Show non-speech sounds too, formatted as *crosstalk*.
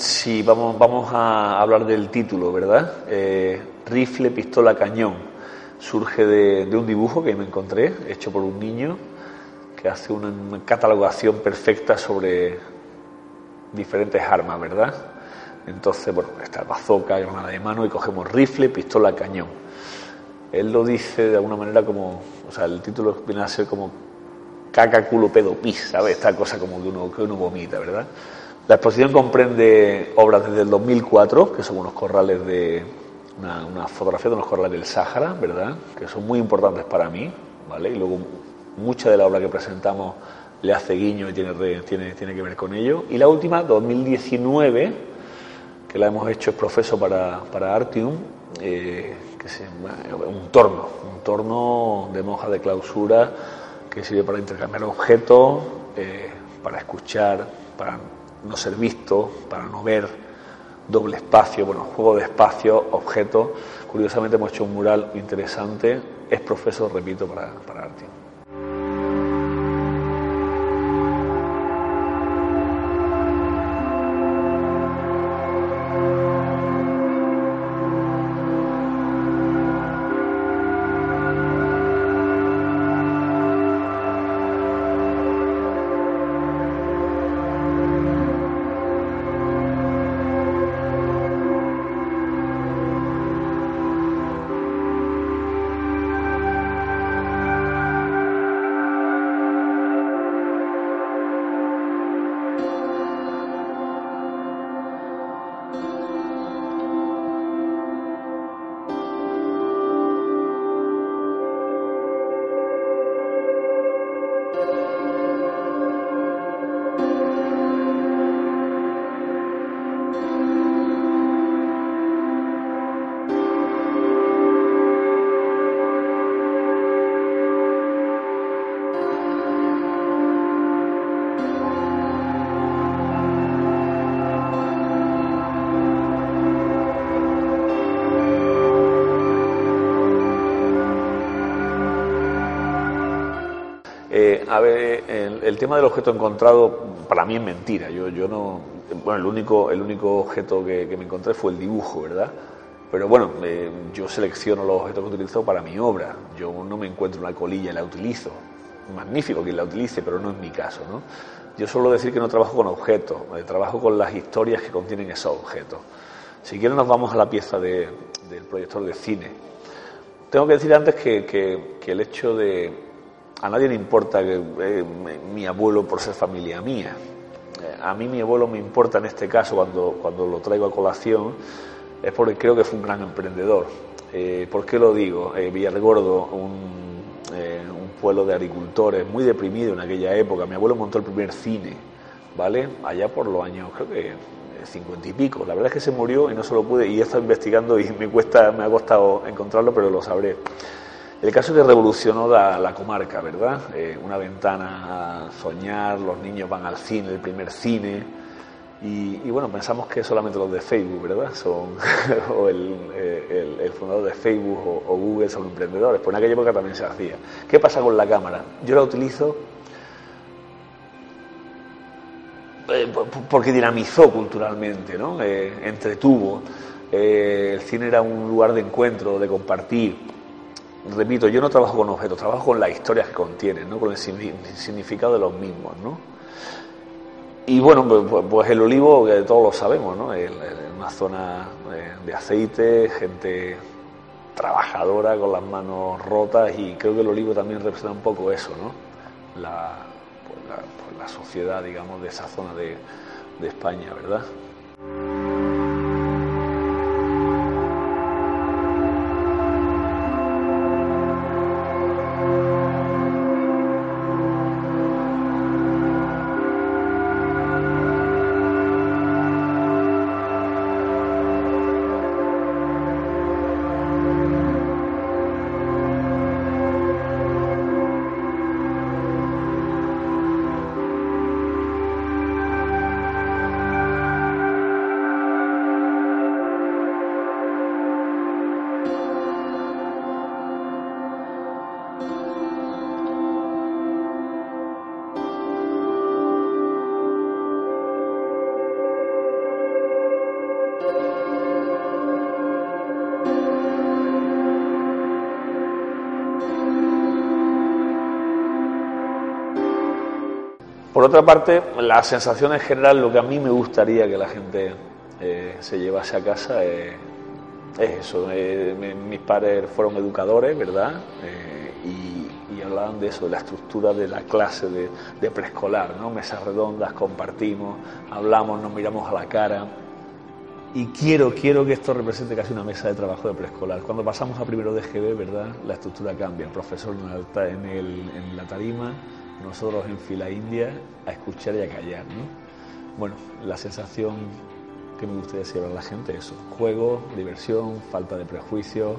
Sí, vamos, vamos a hablar del título, ¿verdad? Eh, rifle, pistola, cañón. Surge de, un dibujo que me encontré, hecho por un niño, que hace una catalogación perfecta sobre diferentes armas, ¿verdad? Entonces, bueno, está bazooka, granada de mano, y cogemos rifle, pistola, cañón. Él lo dice de alguna manera como, o sea, el título viene a ser como caca, culo, pedo, pis, ¿sabes? Esta cosa como que uno, que uno vomita, ¿verdad? La exposición comprende obras desde el 2004, que son unos corrales de, una, fotografía de unos corrales del Sáhara, ¿verdad? Que son muy importantes para mí, ¿vale? Y luego mucha de la obra que presentamos le hace guiño y tiene, tiene, tiene que ver con ello. Y la última, 2019, que la hemos hecho es profeso para, para Artium, eh, que es un torno, un torno de monja de clausura que sirve para intercambiar objetos, eh, para escuchar, para no ser visto, para no ver, doble espacio, bueno, juego de espacio, objetos. Curiosamente hemos hecho un mural interesante, es profeso, repito, para, para Artium. Eh, a ver, el, tema del objeto encontrado para mí es mentira. Yo, yo no, bueno, el único, el único objeto que, me encontré fue el dibujo, ¿verdad? Pero bueno, eh, yo selecciono los objetos que utilizo para mi obra. Yo no me encuentro una colilla y la utilizo. Magnífico quien la utilice, pero no es mi caso, ¿no? Yo suelo decir que no trabajo con objetos, eh, trabajo con las historias que contienen esos objetos. Si quieren nos vamos a la pieza de, del proyector de cine. Tengo que decir antes que, que el hecho de a nadie le importa que, eh, mi abuelo por ser familia mía. Eh, a mí mi abuelo me importa en este caso cuando, cuando lo traigo a colación, es porque creo que fue un gran emprendedor. Eh, ¿Por qué lo digo? Villargordo, un, un, pueblo de agricultores muy deprimido en aquella época. Mi abuelo montó el primer cine, ¿vale? Allá por los años, creo que cincuenta y pico. La verdad es que se murió y no se lo pude, y he estado investigando y me, cuesta, me ha costado encontrarlo, pero lo sabré. El caso que revolucionó la, la comarca, ¿verdad? Eh, una ventana a soñar, los niños van al cine, el primer cine. Y, bueno, pensamos que solamente los de Facebook, ¿verdad? Son, *laughs* o el, el, fundador de Facebook o, Google son emprendedores. Pues en aquella época también se hacía. ¿Qué pasa con la cámara? Yo la utilizo eh, porque dinamizó culturalmente, ¿no? Eh, entretuvo. Eh, el cine era un lugar de encuentro, de compartir repito, yo no trabajo con objetos, trabajo con las historias que contienen, ¿no? con el significado de los mismos. ¿no? Y bueno, pues, pues, el olivo, que todos lo sabemos, ¿no? Es una zona de aceite, gente trabajadora con las manos rotas y creo que el olivo también representa un poco eso, ¿no? La, pues la, pues la sociedad, digamos, de esa zona de, de España, ¿verdad? Por otra parte, la sensación en general, lo que a mí me gustaría que la gente eh, se llevase a casa es, eso. Eh, mis padres fueron educadores, ¿verdad? Eh, y, hablaban de eso, de la estructura de la clase de, preescolar, ¿no? Mesas redondas, compartimos, hablamos, nos miramos a la cara. Y quiero, quiero que esto represente casi una mesa de trabajo de preescolar. Cuando pasamos a primero de GB, ¿verdad? La estructura cambia. El profesor en, en la tarima, nosotros en fila india a escuchar y a callar. ¿no? Bueno, la sensación que me gustaría llevar a la gente es eso, juego, diversión, falta de prejuicios,